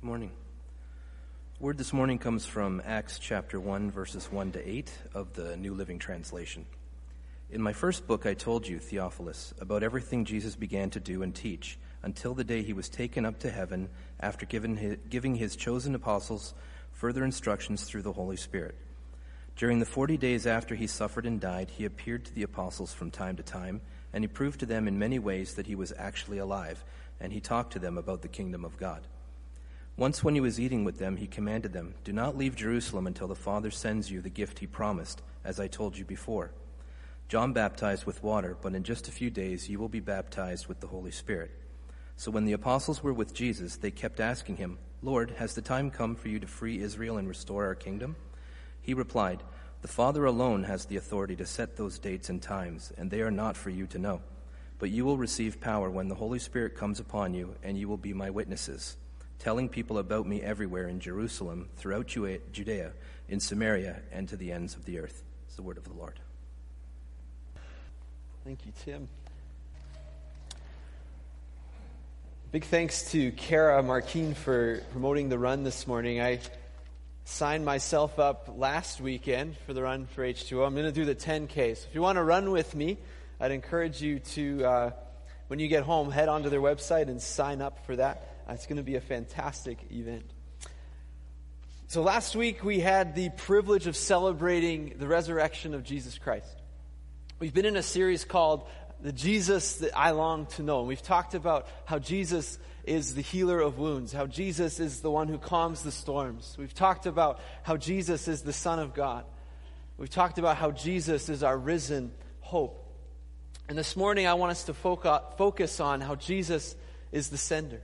Good morning. Word this morning comes from Acts chapter 1, verses 1 to 8 of the New Living Translation. In my first book, I told you, Theophilus, about everything Jesus began to do and teach until the day he was taken up to heaven after giving his chosen apostles further instructions through the Holy Spirit. During the 40 days after he suffered and died, he appeared to the apostles from time to time, and he proved to them in many ways that he was actually alive, and he talked to them about the kingdom of God. Once, when he was eating with them, he commanded them, Do not leave Jerusalem until the Father sends you the gift he promised, as I told you before. John baptized with water, but in just a few days you will be baptized with the Holy Spirit. So when the apostles were with Jesus, they kept asking him, Lord, has the time come for you to free Israel and restore our kingdom? He replied, The Father alone has the authority to set those dates and times, and they are not for you to know. But you will receive power when the Holy Spirit comes upon you, and you will be my witnesses telling people about me everywhere in Jerusalem, throughout Judea, in Samaria, and to the ends of the earth. It's the word of the Lord. Thank you, Tim. Big thanks to Kara Markeen for promoting the run this morning. I signed myself up last weekend for the run for H2O. I'm going to do the 10K. So if you want to run with me, I'd encourage you to, uh, when you get home, head onto their website and sign up for that. Uh, it's going to be a fantastic event. So, last week we had the privilege of celebrating the resurrection of Jesus Christ. We've been in a series called The Jesus That I Long to Know. And we've talked about how Jesus is the healer of wounds, how Jesus is the one who calms the storms. We've talked about how Jesus is the Son of God. We've talked about how Jesus is our risen hope. And this morning I want us to focus on how Jesus is the sender.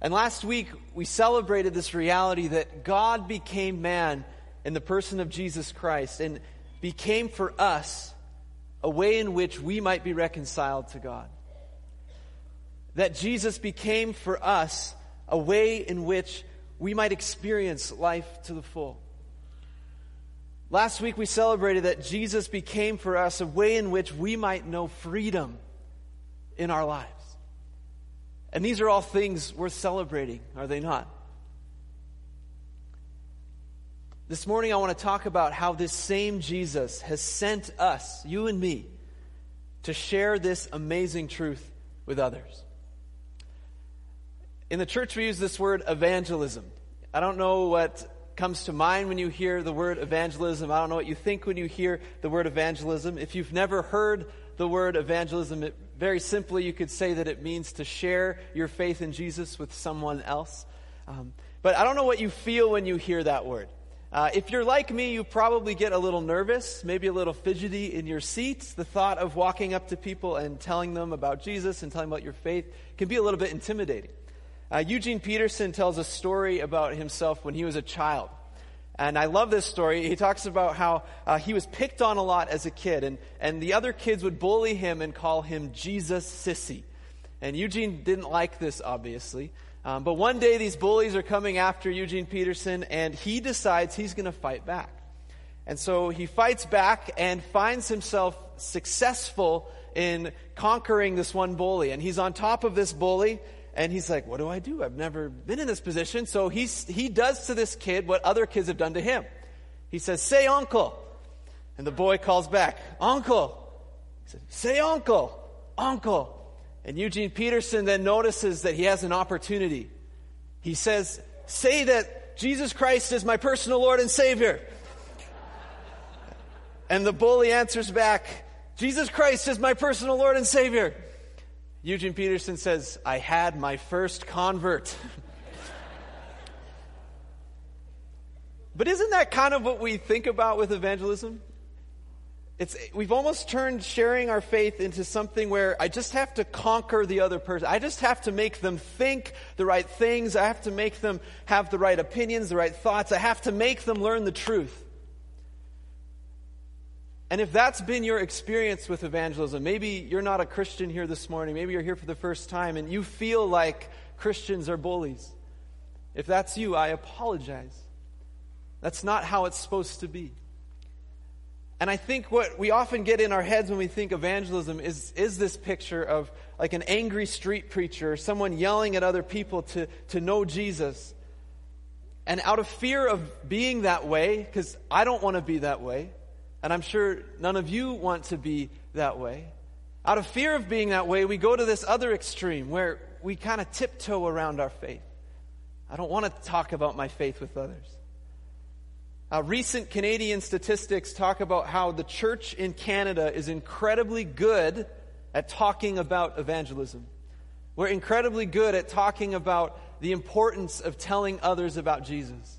And last week, we celebrated this reality that God became man in the person of Jesus Christ and became for us a way in which we might be reconciled to God. That Jesus became for us a way in which we might experience life to the full. Last week we celebrated that Jesus became for us a way in which we might know freedom in our lives. And these are all things worth celebrating, are they not? This morning, I want to talk about how this same Jesus has sent us, you and me, to share this amazing truth with others. In the church, we use this word evangelism. I don't know what comes to mind when you hear the word evangelism. I don't know what you think when you hear the word evangelism. If you've never heard the word evangelism, it very simply, you could say that it means to share your faith in Jesus with someone else. Um, but I don't know what you feel when you hear that word. Uh, if you're like me, you probably get a little nervous, maybe a little fidgety in your seats. The thought of walking up to people and telling them about Jesus and telling about your faith can be a little bit intimidating. Uh, Eugene Peterson tells a story about himself when he was a child. And I love this story. He talks about how uh, he was picked on a lot as a kid, and, and the other kids would bully him and call him Jesus Sissy. And Eugene didn't like this, obviously. Um, but one day, these bullies are coming after Eugene Peterson, and he decides he's going to fight back. And so he fights back and finds himself successful in conquering this one bully. And he's on top of this bully, and he's like, What do I do? I've never been in this position. So he's, he does to this kid what other kids have done to him. He says, Say uncle. And the boy calls back, Uncle. He says, Say uncle, uncle. And Eugene Peterson then notices that he has an opportunity. He says, Say that Jesus Christ is my personal Lord and Savior. And the bully answers back, Jesus Christ is my personal Lord and Savior. Eugene Peterson says, I had my first convert. but isn't that kind of what we think about with evangelism? It's, we've almost turned sharing our faith into something where I just have to conquer the other person. I just have to make them think the right things. I have to make them have the right opinions, the right thoughts. I have to make them learn the truth. And if that's been your experience with evangelism, maybe you're not a Christian here this morning, maybe you're here for the first time and you feel like Christians are bullies. If that's you, I apologize. That's not how it's supposed to be. And I think what we often get in our heads when we think evangelism is, is this picture of like an angry street preacher, someone yelling at other people to, to know Jesus. And out of fear of being that way, because I don't want to be that way, and I'm sure none of you want to be that way, out of fear of being that way, we go to this other extreme where we kind of tiptoe around our faith. I don't want to talk about my faith with others. Uh, recent Canadian statistics talk about how the church in Canada is incredibly good at talking about evangelism. We're incredibly good at talking about the importance of telling others about Jesus.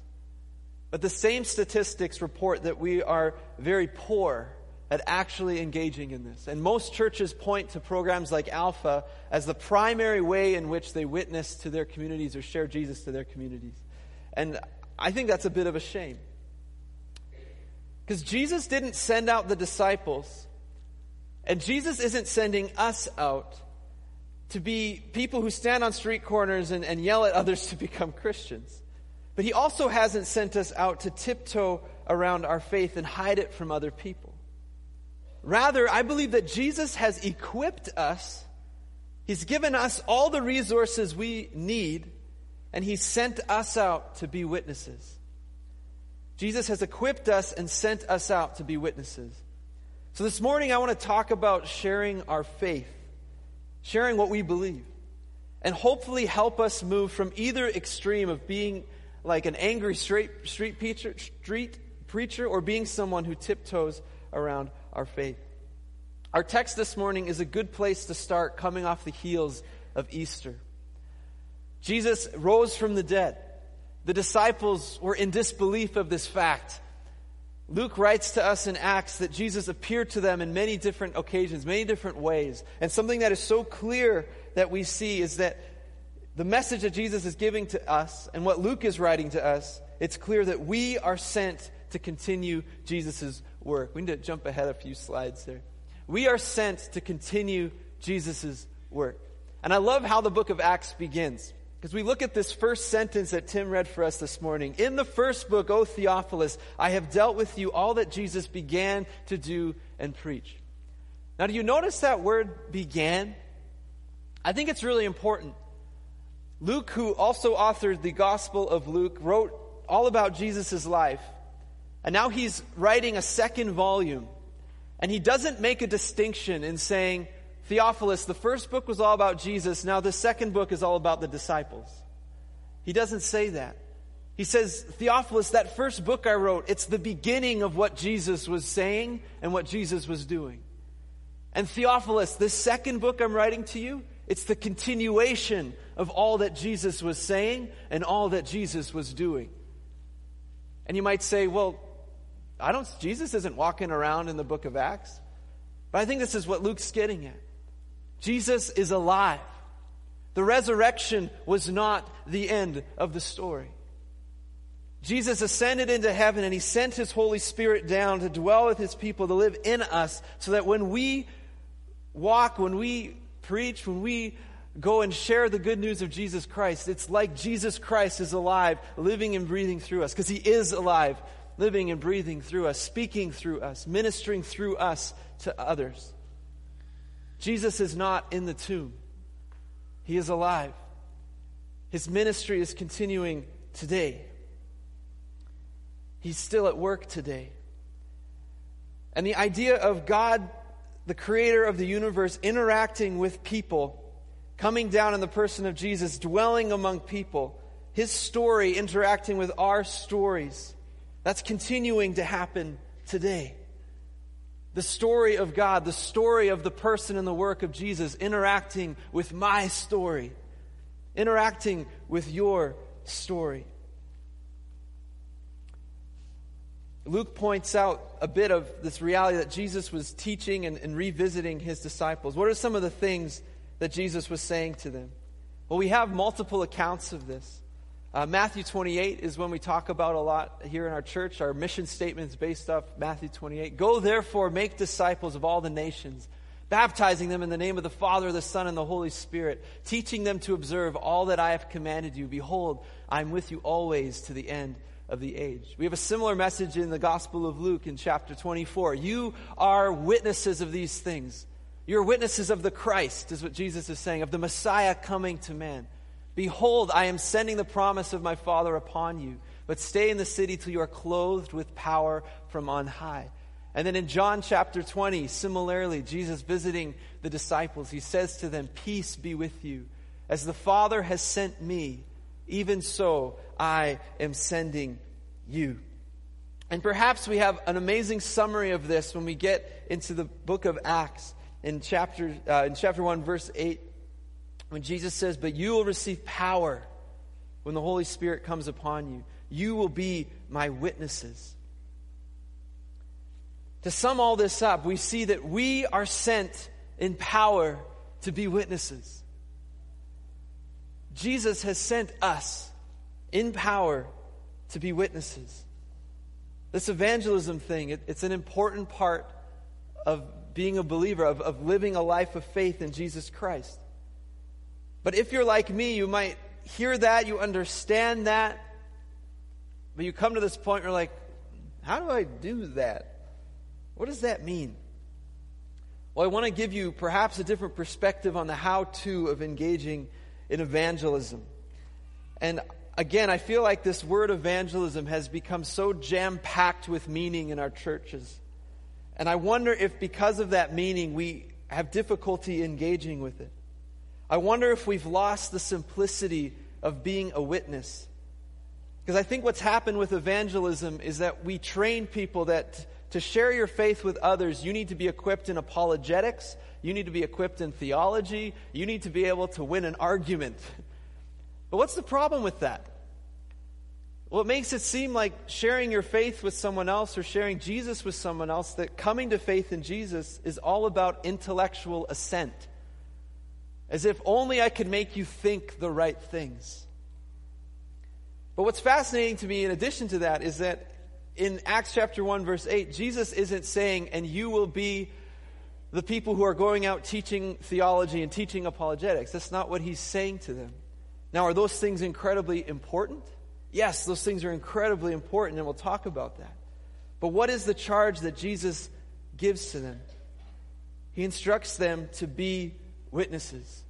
But the same statistics report that we are very poor at actually engaging in this. And most churches point to programs like Alpha as the primary way in which they witness to their communities or share Jesus to their communities. And I think that's a bit of a shame. Because Jesus didn't send out the disciples, and Jesus isn't sending us out to be people who stand on street corners and, and yell at others to become Christians. But he also hasn't sent us out to tiptoe around our faith and hide it from other people. Rather, I believe that Jesus has equipped us, He's given us all the resources we need, and He sent us out to be witnesses. Jesus has equipped us and sent us out to be witnesses. So this morning I want to talk about sharing our faith, sharing what we believe, and hopefully help us move from either extreme of being like an angry street, street, preacher, street preacher or being someone who tiptoes around our faith. Our text this morning is a good place to start coming off the heels of Easter. Jesus rose from the dead. The disciples were in disbelief of this fact. Luke writes to us in Acts that Jesus appeared to them in many different occasions, many different ways. And something that is so clear that we see is that the message that Jesus is giving to us and what Luke is writing to us, it's clear that we are sent to continue Jesus' work. We need to jump ahead a few slides there. We are sent to continue Jesus' work. And I love how the book of Acts begins. Because we look at this first sentence that Tim read for us this morning. In the first book, O Theophilus, I have dealt with you all that Jesus began to do and preach. Now, do you notice that word began? I think it's really important. Luke, who also authored the Gospel of Luke, wrote all about Jesus' life. And now he's writing a second volume. And he doesn't make a distinction in saying, Theophilus, the first book was all about Jesus. Now the second book is all about the disciples. He doesn't say that. He says, Theophilus, that first book I wrote, it's the beginning of what Jesus was saying and what Jesus was doing. And Theophilus, this second book I'm writing to you, it's the continuation of all that Jesus was saying and all that Jesus was doing. And you might say, well, I don't, Jesus isn't walking around in the book of Acts. But I think this is what Luke's getting at. Jesus is alive. The resurrection was not the end of the story. Jesus ascended into heaven and he sent his Holy Spirit down to dwell with his people, to live in us, so that when we walk, when we preach, when we go and share the good news of Jesus Christ, it's like Jesus Christ is alive, living and breathing through us, because he is alive, living and breathing through us, speaking through us, ministering through us to others. Jesus is not in the tomb, he is alive. His ministry is continuing today. He's still at work today. And the idea of God, the creator of the universe, interacting with people, coming down in the person of Jesus, dwelling among people, his story interacting with our stories, that's continuing to happen today. The story of God, the story of the person and the work of Jesus interacting with my story, interacting with your story. Luke points out a bit of this reality that Jesus was teaching and, and, revisiting his disciples. What are some of the things that Jesus was saying to them? Well, we have multiple accounts of this. Uh, Matthew 28 is when we talk about a lot here in our church. Our mission statement is based off Matthew 28. Go therefore, make disciples of all the nations, baptizing them in the name of the Father, the Son, and the Holy Spirit, teaching them to observe all that I have commanded you. Behold, I am with you always to the end of the age. We have a similar message in the Gospel of Luke in chapter 24. You are witnesses of these things. You're witnesses of the Christ, is what Jesus is saying, of the Messiah coming to man. Behold, I am sending the promise of my Father upon you, but stay in the city till you are clothed with power from on high. And then in John chapter 20, similarly, Jesus visiting the disciples, he says to them, Peace be with you. As the Father has sent me, even so I am sending you. And perhaps we have an amazing summary of this when we get into the book of Acts in chapter, uh, in chapter 1, verse 8, when Jesus says, But you will receive power when the Holy Spirit comes upon you. You will be my witnesses. To sum all this up, we see that we are sent in power to be witnesses. Jesus has sent us in power to be witnesses. This evangelism thing, it, it's an important part of being a believer, of, of living a life of faith in Jesus Christ. But if you're like me, you might hear that, you understand that, but you come to this point where you're like, how do I do that? What does that mean? Well, I want to give you perhaps a different perspective on the how to of engaging in evangelism. And again, I feel like this word evangelism has become so jam packed with meaning in our churches. And I wonder if because of that meaning, we have difficulty engaging with it. I wonder if we've lost the simplicity of being a witness. Because I think what's happened with evangelism is that we train people that to share your faith with others, you need to be equipped in apologetics, you need to be equipped in theology, you need to be able to win an argument. But what's the problem with that? Well, it makes it seem like sharing your faith with someone else or sharing Jesus with someone else, that coming to faith in Jesus is all about intellectual assent. As if only I could make you think the right things. But what's fascinating to me, in addition to that, is that in Acts chapter 1, verse 8, Jesus isn't saying, and you will be the people who are going out teaching theology and teaching apologetics. That's not what he's saying to them. Now, are those things incredibly important? Yes, those things are incredibly important, and we'll talk about that. But what is the charge that Jesus gives to them? He instructs them to be witnesses.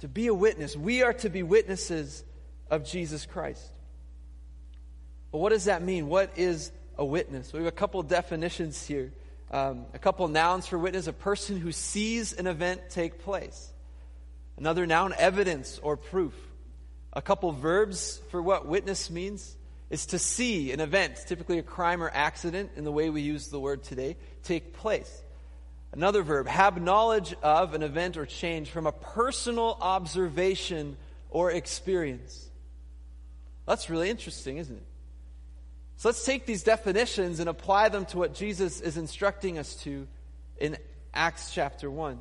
To be a witness. We are to be witnesses of Jesus Christ. Well, what does that mean? What is a witness? We have a couple definitions here. Um, a couple nouns for witness a person who sees an event take place. Another noun, evidence or proof. A couple verbs for what witness means is to see an event, typically a crime or accident in the way we use the word today, take place. Another verb, have knowledge of an event or change from a personal observation or experience. That's really interesting, isn't it? So let's take these definitions and apply them to what Jesus is instructing us to in Acts chapter 1.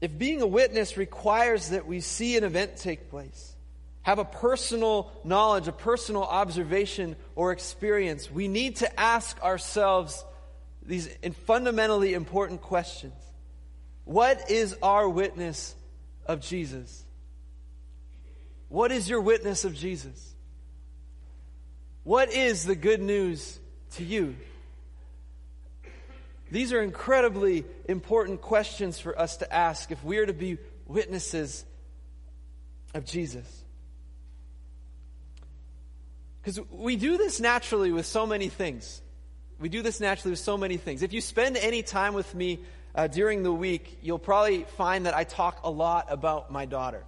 If being a witness requires that we see an event take place, have a personal knowledge, a personal observation or experience, we need to ask ourselves these fundamentally important questions. What is our witness of Jesus? What is your witness of Jesus? What is the good news to you? These are incredibly important questions for us to ask if we are to be witnesses of Jesus. Because we do this naturally with so many things. We do this naturally with so many things. If you spend any time with me uh, during the week, you'll probably find that I talk a lot about my daughter.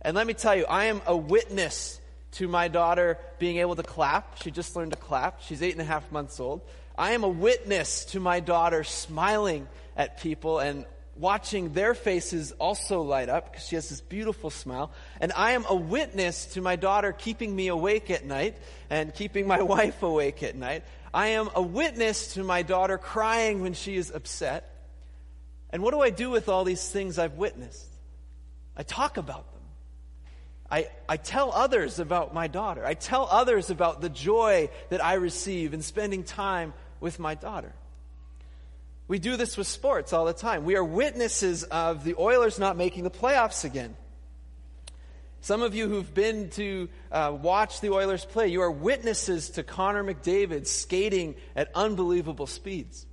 And let me tell you, I am a witness to my daughter being able to clap. She just learned to clap. She's eight and a half months old. I am a witness to my daughter smiling at people and watching their faces also light up because she has this beautiful smile. And I am a witness to my daughter keeping me awake at night and keeping my wife awake at night. I am a witness to my daughter crying when she is upset. And what do I do with all these things I've witnessed? I talk about them. I, I tell others about my daughter. I tell others about the joy that I receive in spending time with my daughter. We do this with sports all the time. We are witnesses of the Oilers not making the playoffs again. Some of you who've been to uh, watch the Oilers play, you are witnesses to Connor McDavid skating at unbelievable speeds.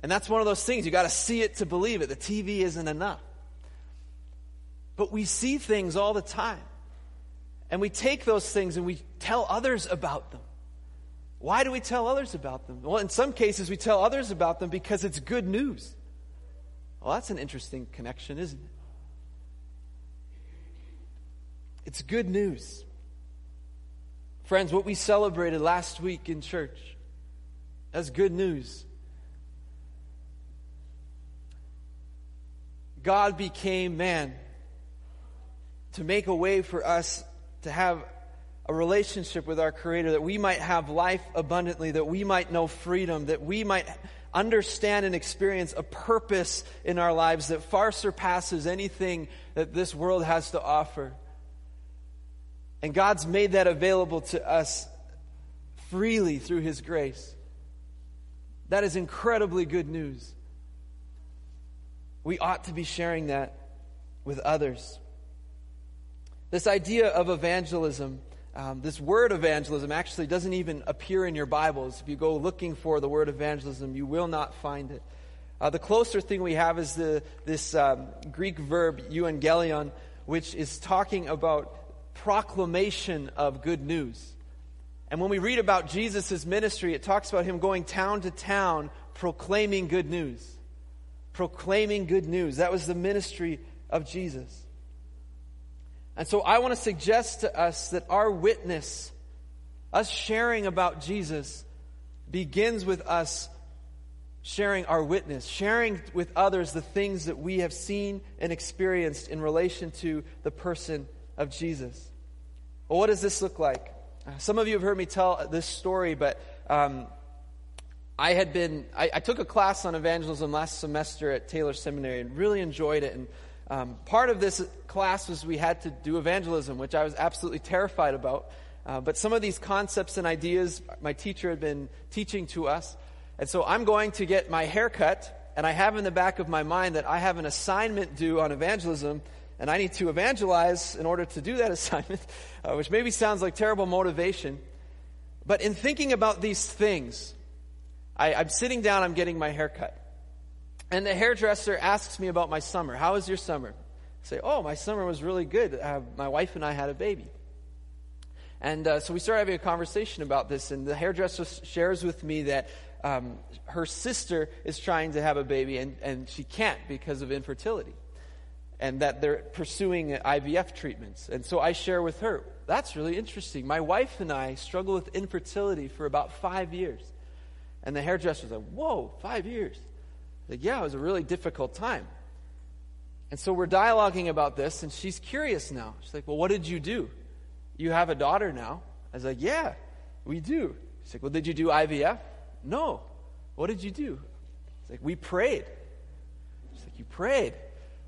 And that's one of those things. You got to see it to believe it. The TV isn't enough. But we see things all the time. And we take those things and we tell others about them. Why do we tell others about them? Well, in some cases, we tell others about them because it's good news. Well, that's an interesting connection, isn't it? It's good news. Friends, what we celebrated last week in church, that's good news. God became man to make a way for us to have a relationship with our Creator, that we might have life abundantly, that we might know freedom, that we might understand and experience a purpose in our lives that far surpasses anything that this world has to offer. And God's made that available to us freely through His grace. That is incredibly good news. We ought to be sharing that with others. This idea of evangelism, um, this word evangelism actually doesn't even appear in your Bibles. If you go looking for the word evangelism, you will not find it. Uh, the closer thing we have is the, this um, Greek verb euangelion, which is talking about proclamation of good news. And when we read about Jesus' ministry, it talks about him going town to town proclaiming good news. Proclaiming good news. That was the ministry of Jesus. And so I want to suggest to us that our witness, us sharing about Jesus, begins with us sharing our witness, sharing with others the things that we have seen and experienced in relation to the person of Jesus. Well, what does this look like? Some of you have heard me tell this story, but um, I had been, I, I, took a class on evangelism last semester at Taylor Seminary and really enjoyed it. And um, part of this class was we had to do evangelism, which I was absolutely terrified about. Uh, but some of these concepts and ideas my teacher had been teaching to us. And so I'm going to get my hair cut, and I have in the back of my mind that I have an assignment due on evangelism, and I need to evangelize in order to do that assignment, uh, which maybe sounds like terrible motivation. But in thinking about these things, I, I'm sitting down, I'm getting my hair cut. And the hairdresser asks me about my summer. How was your summer? I say, Oh, my summer was really good. Uh, my wife and I had a baby. And uh, so we started having a conversation about this, and the hairdresser shares with me that um, her sister is trying to have a baby, and, and she can't because of infertility, and that they're pursuing IVF treatments. And so I share with her, that's really interesting. My wife and I struggle with infertility for about five years. And the hairdresser's like, Whoa, five years. Like, yeah, it was a really difficult time. And so we're dialoguing about this, and she's curious now. She's like, Well, what did you do? You have a daughter now. I was like, Yeah, we do. She's like, Well, did you do IVF? No. What did you do? It's like, We prayed. She's like, You prayed?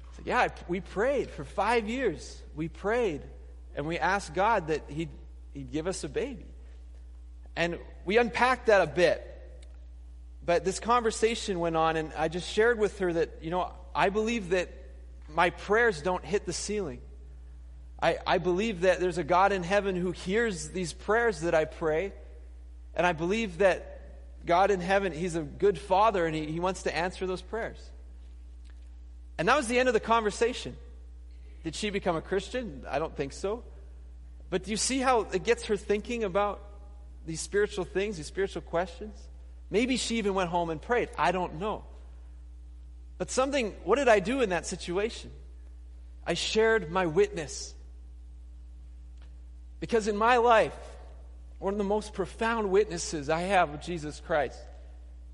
It's like, Yeah, we prayed for five years. We prayed, and we asked God that He'd, he'd give us a baby. And we unpacked that a bit. But this conversation went on, and I just shared with her that, you know, I believe that my prayers don't hit the ceiling. I, I believe that there's a God in heaven who hears these prayers that I pray. And I believe that God in heaven, He's a good Father and he, he wants to answer those prayers. And that was the end of the conversation. Did she become a Christian? I don't think so. But do you see how it gets her thinking about these spiritual things, these spiritual questions? Maybe she even went home and prayed. I don't know. But something, what did I do in that situation? I shared my witness. Because in my life, one of the most profound witnesses I have of Jesus Christ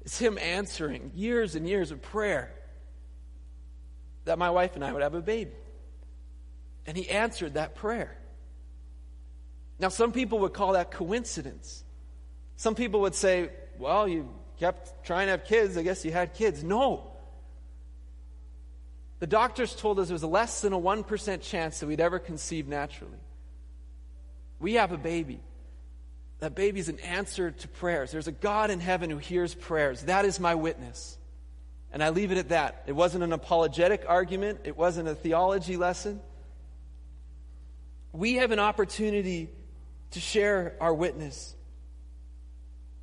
is Him answering years and years of prayer that my wife and I would have a baby. And He answered that prayer. Now, some people would call that coincidence. Some people would say, well, you kept trying to have kids. I guess you had kids. No. The doctors told us there was less than a 1% chance that we'd ever conceive naturally. We have a baby. That baby is an answer to prayers. There's a God in heaven who hears prayers. That is my witness. And I leave it at that. It wasn't an apologetic argument, it wasn't a theology lesson. we have an opportunity to share our witness.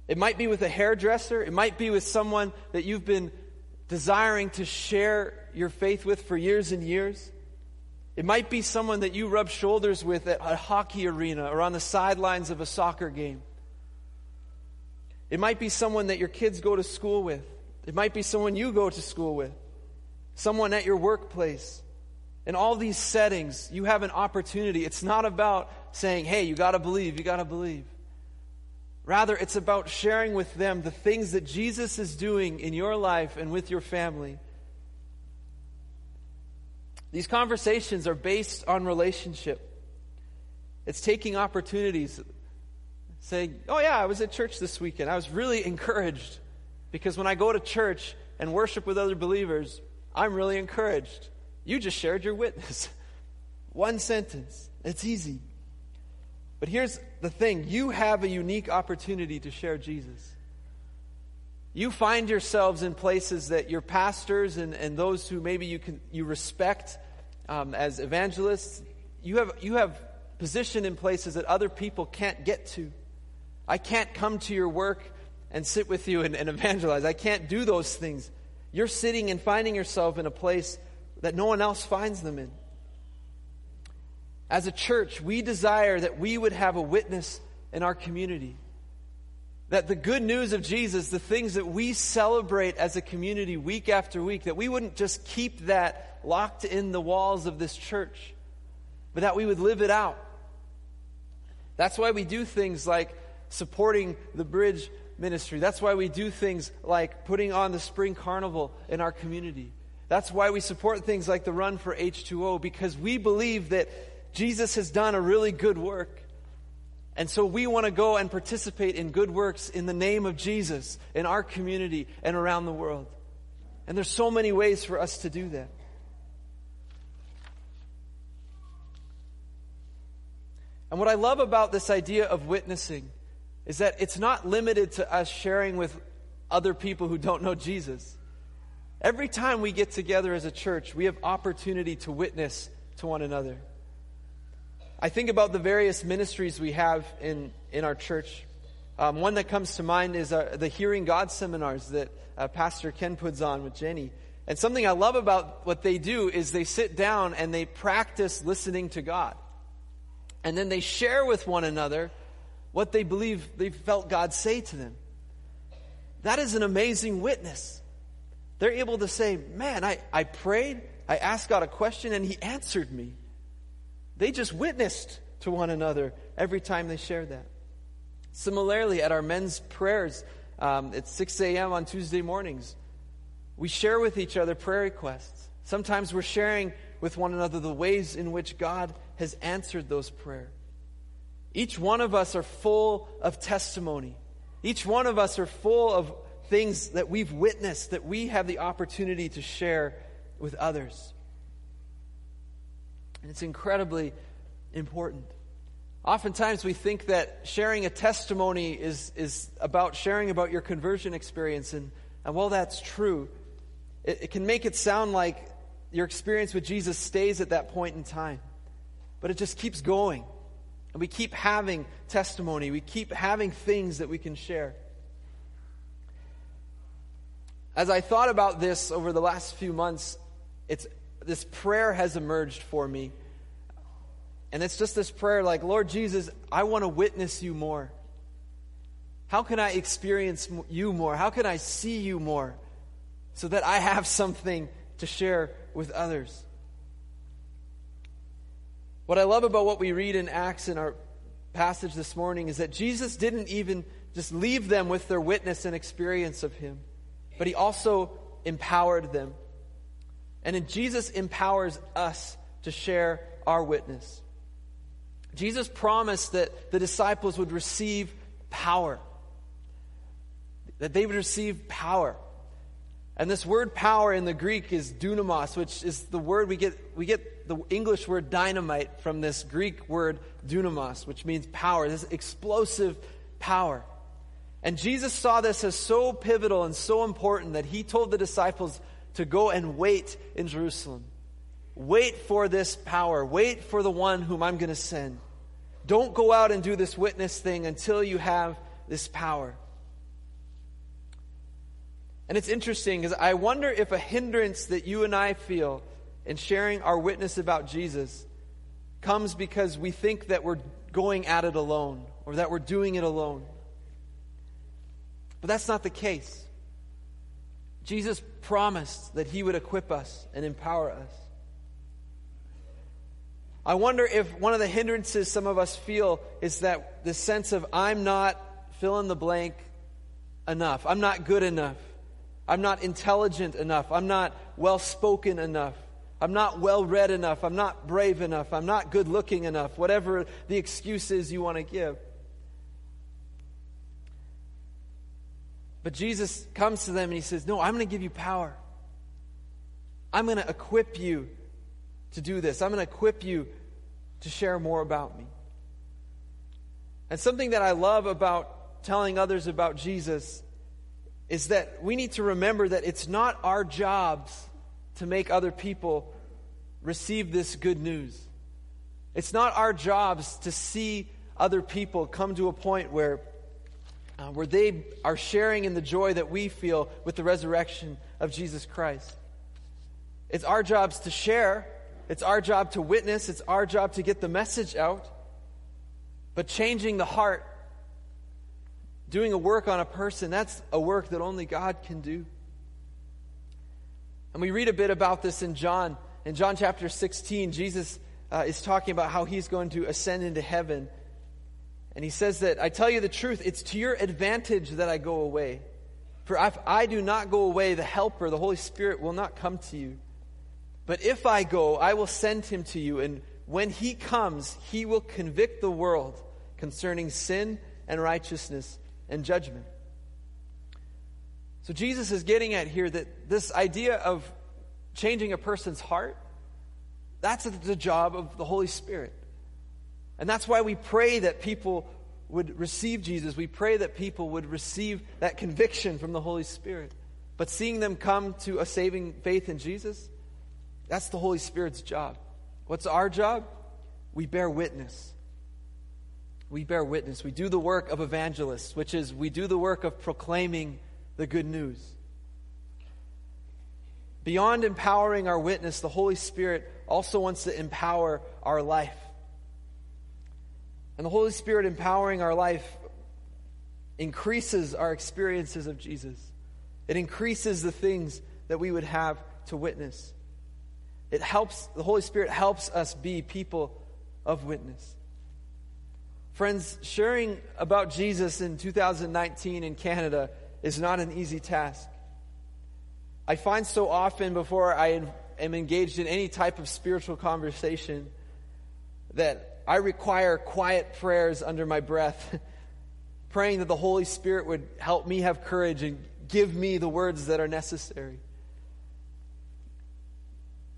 It might be with a hairdresser, it might be with someone that you've been desiring to share your faith with for years and years. It might be someone that you rub shoulders with at a hockey arena or on the sidelines of a soccer game. It might be someone that your kids go to school with. It might be someone you go to school with. Someone at your workplace. In all these settings, you have an opportunity. It's not about saying, hey, you got to believe, you got to believe. Rather, it's about sharing with them the things that Jesus is doing in your life and with your family. These conversations are based on relationship. It's taking opportunities, saying, Oh, yeah, I was at church this weekend. I was really encouraged because when I go to church and worship with other believers, I'm really encouraged. You just shared your witness. One sentence. It's easy. But here's the thing you have a unique opportunity to share Jesus. You find yourselves in places that your pastors and, and those who maybe you, can, you respect um, as evangelists, you have, you have position in places that other people can't get to. I can't come to your work and sit with you and, and evangelize. I can't do those things. You're sitting and finding yourself in a place that no one else finds them in. As a church, we desire that we would have a witness in our community. That the good news of Jesus, the things that we celebrate as a community week after week, that we wouldn't just keep that locked in the walls of this church, but that we would live it out. That's why we do things like supporting the bridge ministry. That's why we do things like putting on the spring carnival in our community. That's why we support things like the Run for H2O, because we believe that Jesus has done a really good work. And so we want to go and participate in good works in the name of Jesus in our community and around the world. And there's so many ways for us to do that. And what I love about this idea of witnessing is that it's not limited to us sharing with other people who don't know Jesus. Every time we get together as a church, we have opportunity to witness to one another. I think about the various ministries we have in, in our church. Um, one that comes to mind is our, the Hearing God seminars that uh, Pastor Ken puts on with Jenny. And something I love about what they do is they sit down and they practice listening to God. And then they share with one another what they believe they felt God say to them. That is an amazing witness. They're able to say, Man, I, I prayed, I asked God a question, and He answered me. They just witnessed to one another every time they shared that. Similarly, at our men's prayers um, at 6 a.m. on Tuesday mornings, we share with each other prayer requests. Sometimes we're sharing with one another the ways in which God has answered those prayers. Each one of us are full of testimony. Each one of us are full of things that we've witnessed that we have the opportunity to share with others. And it's incredibly important. Oftentimes we think that sharing a testimony is, is about sharing about your conversion experience. And, and while that's true, it, it can make it sound like your experience with Jesus stays at that point in time. But it just keeps going. And we keep having testimony. We keep having things that we can share. As I thought about this over the last few months, it's this prayer has emerged for me. And it's just this prayer like, Lord Jesus, I want to witness you more. How can I experience you more? How can I see you more so that I have something to share with others? What I love about what we read in Acts in our passage this morning is that Jesus didn't even just leave them with their witness and experience of Him, but He also empowered them. And Jesus empowers us to share our witness. Jesus promised that the disciples would receive power, that they would receive power. And this word power in the Greek is dunamis, which is the word we get, we get the English word dynamite from this Greek word dunamis, which means power, this explosive power. And Jesus saw this as so pivotal and so important that he told the disciples to go and wait in Jerusalem. Wait for this power. Wait for the one whom I'm going to send. Don't go out and do this witness thing until you have this power. And it's interesting because I wonder if a hindrance that you and I feel in sharing our witness about Jesus comes because we think that we're going at it alone or that we're doing it alone. But that's not the case. Jesus promised that he would equip us and empower us. I wonder if one of the hindrances some of us feel is that the sense of I'm not fill in the blank enough. I'm not good enough. I'm not intelligent enough. I'm not well spoken enough. I'm not well read enough. I'm not brave enough. I'm not good looking enough. Whatever the excuse is you want to give. But Jesus comes to them and he says, No, I'm going to give you power. I'm going to equip you to do this. I'm going to equip you to share more about me. And something that I love about telling others about Jesus is that we need to remember that it's not our jobs to make other people receive this good news. It's not our jobs to see other people come to a point where, uh, where they are sharing in the joy that we feel with the resurrection of Jesus Christ. It's our jobs to share, it's our job to witness, it's our job to get the message out. But changing the heart Doing a work on a person, that's a work that only God can do. And we read a bit about this in John. In John chapter 16, Jesus uh, is talking about how he's going to ascend into heaven. And he says that, I tell you the truth, it's to your advantage that I go away. For if I do not go away, the Helper, the Holy Spirit, will not come to you. But if I go, I will send him to you. And when he comes, he will convict the world concerning sin and righteousness and judgment. So Jesus is getting at here that this idea of changing a person's heart, that's the job of the Holy Spirit. And that's why we pray that people would receive Jesus. We pray that people would receive that conviction from the Holy Spirit. But seeing them come to a saving faith in Jesus, that's the Holy Spirit's job. What's our job? We bear witness we bear witness. We do the work of evangelists, which is we do the work of proclaiming the good news. Beyond empowering our witness, the Holy Spirit also wants to empower our life. And the Holy Spirit empowering our life increases our experiences of Jesus. It increases the things that we would have to witness. It helps, the Holy Spirit helps us be people of witness. Friends, sharing about Jesus in 2019 in Canada is not an easy task. I find so often before I am engaged in any type of spiritual conversation that I require quiet prayers under my breath, praying that the Holy Spirit would help me have courage and give me the words that are necessary.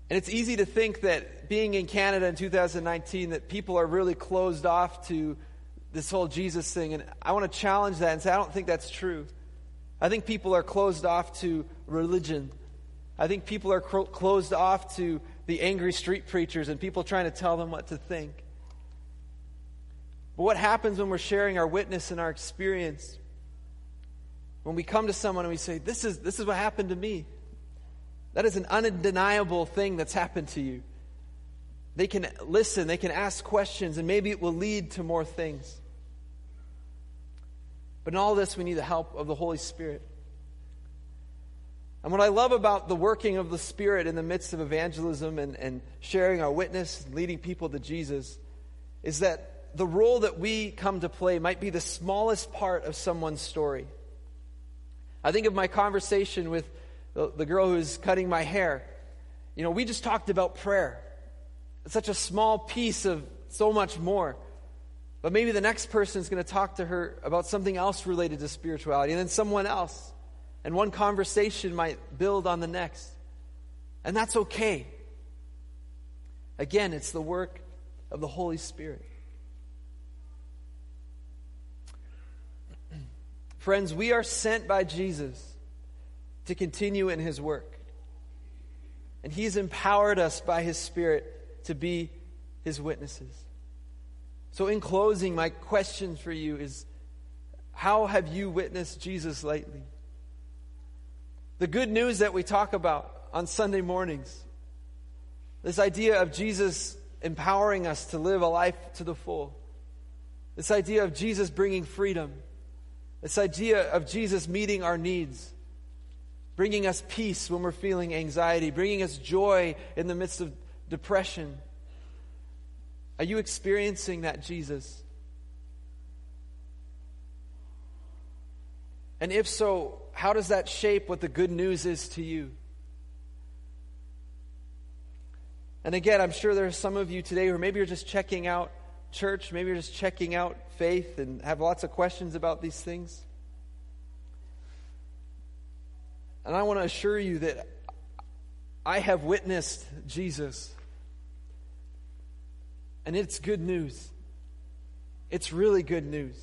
And it's easy to think that being in Canada in 2019, that people are really closed off to this whole Jesus thing. And I want to challenge that and say, I don't think that's true. I think people are closed off to religion. I think people are cro- closed off to the angry street preachers and people trying to tell them what to think. But what happens when we're sharing our witness and our experience? When we come to someone and we say, This is, this is what happened to me. That is an undeniable thing that's happened to you. They can listen, they can ask questions, and maybe it will lead to more things. But in all this, we need the help of the Holy Spirit. And what I love about the working of the Spirit in the midst of evangelism and, and sharing our witness, and leading people to Jesus, is that the role that we come to play might be the smallest part of someone's story. I think of my conversation with the, the girl who's cutting my hair. You know, we just talked about prayer. It's such a small piece of so much more. But maybe the next person is going to talk to her about something else related to spirituality, and then someone else. And one conversation might build on the next. And that's okay. Again, it's the work of the Holy Spirit. Friends, we are sent by Jesus to continue in his work. And He's empowered us by His Spirit to be His witnesses. So, in closing, my question for you is how have you witnessed Jesus lately? The good news that we talk about on Sunday mornings, this idea of Jesus empowering us to live a life to the full, this idea of Jesus bringing freedom, this idea of Jesus meeting our needs, bringing us peace when we're feeling anxiety, bringing us joy in the midst of depression. Are you experiencing that Jesus? And if so, how does that shape what the good news is to you? And again, I'm sure there are some of you today who maybe you're just checking out church, maybe you're just checking out faith and have lots of questions about these things. And I want to assure you that I have witnessed Jesus. And it's good news. It's really good news.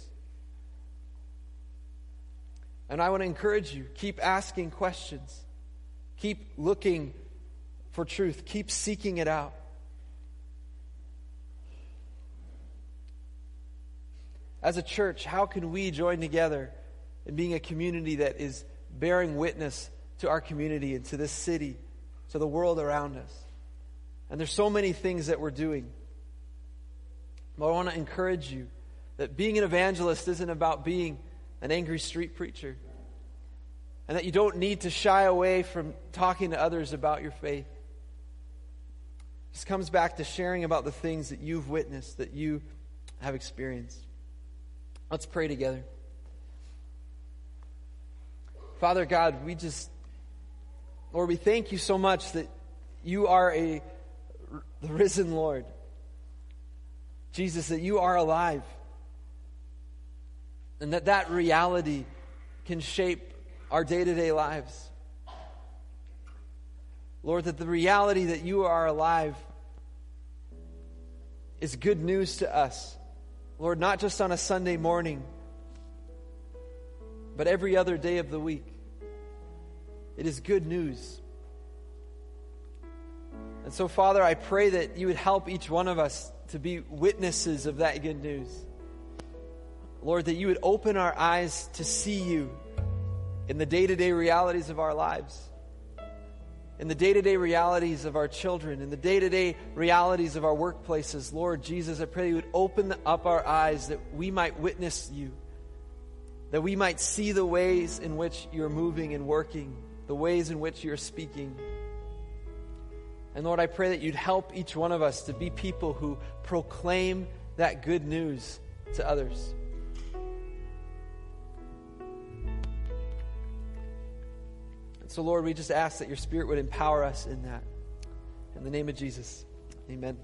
And I want to encourage you keep asking questions, keep looking for truth, keep seeking it out. As a church, how can we join together in being a community that is bearing witness to our community and to this city, to the world around us? And there's so many things that we're doing. But I want to encourage you that being an evangelist isn't about being an angry street preacher. And that you don't need to shy away from talking to others about your faith. This comes back to sharing about the things that you've witnessed, that you have experienced. Let's pray together. Father God, we just, Lord, we thank you so much that you are a the risen Lord. Jesus, that you are alive. And that that reality can shape our day to day lives. Lord, that the reality that you are alive is good news to us. Lord, not just on a Sunday morning, but every other day of the week. It is good news. And so, Father, I pray that you would help each one of us to be witnesses of that good news. Lord, that you would open our eyes to see you in the day to day realities of our lives in the day to day realities of our children, in the day to day realities of our workplaces. Lord Jesus, I pray you would open up our eyes that we might witness you, that we might see the ways in which you're moving and working, the ways in which you're speaking. And Lord, I pray that you'd help each one of us to be people who proclaim that good news to others. So, Lord, we just ask that your Spirit would empower us in that. In the name of Jesus, amen.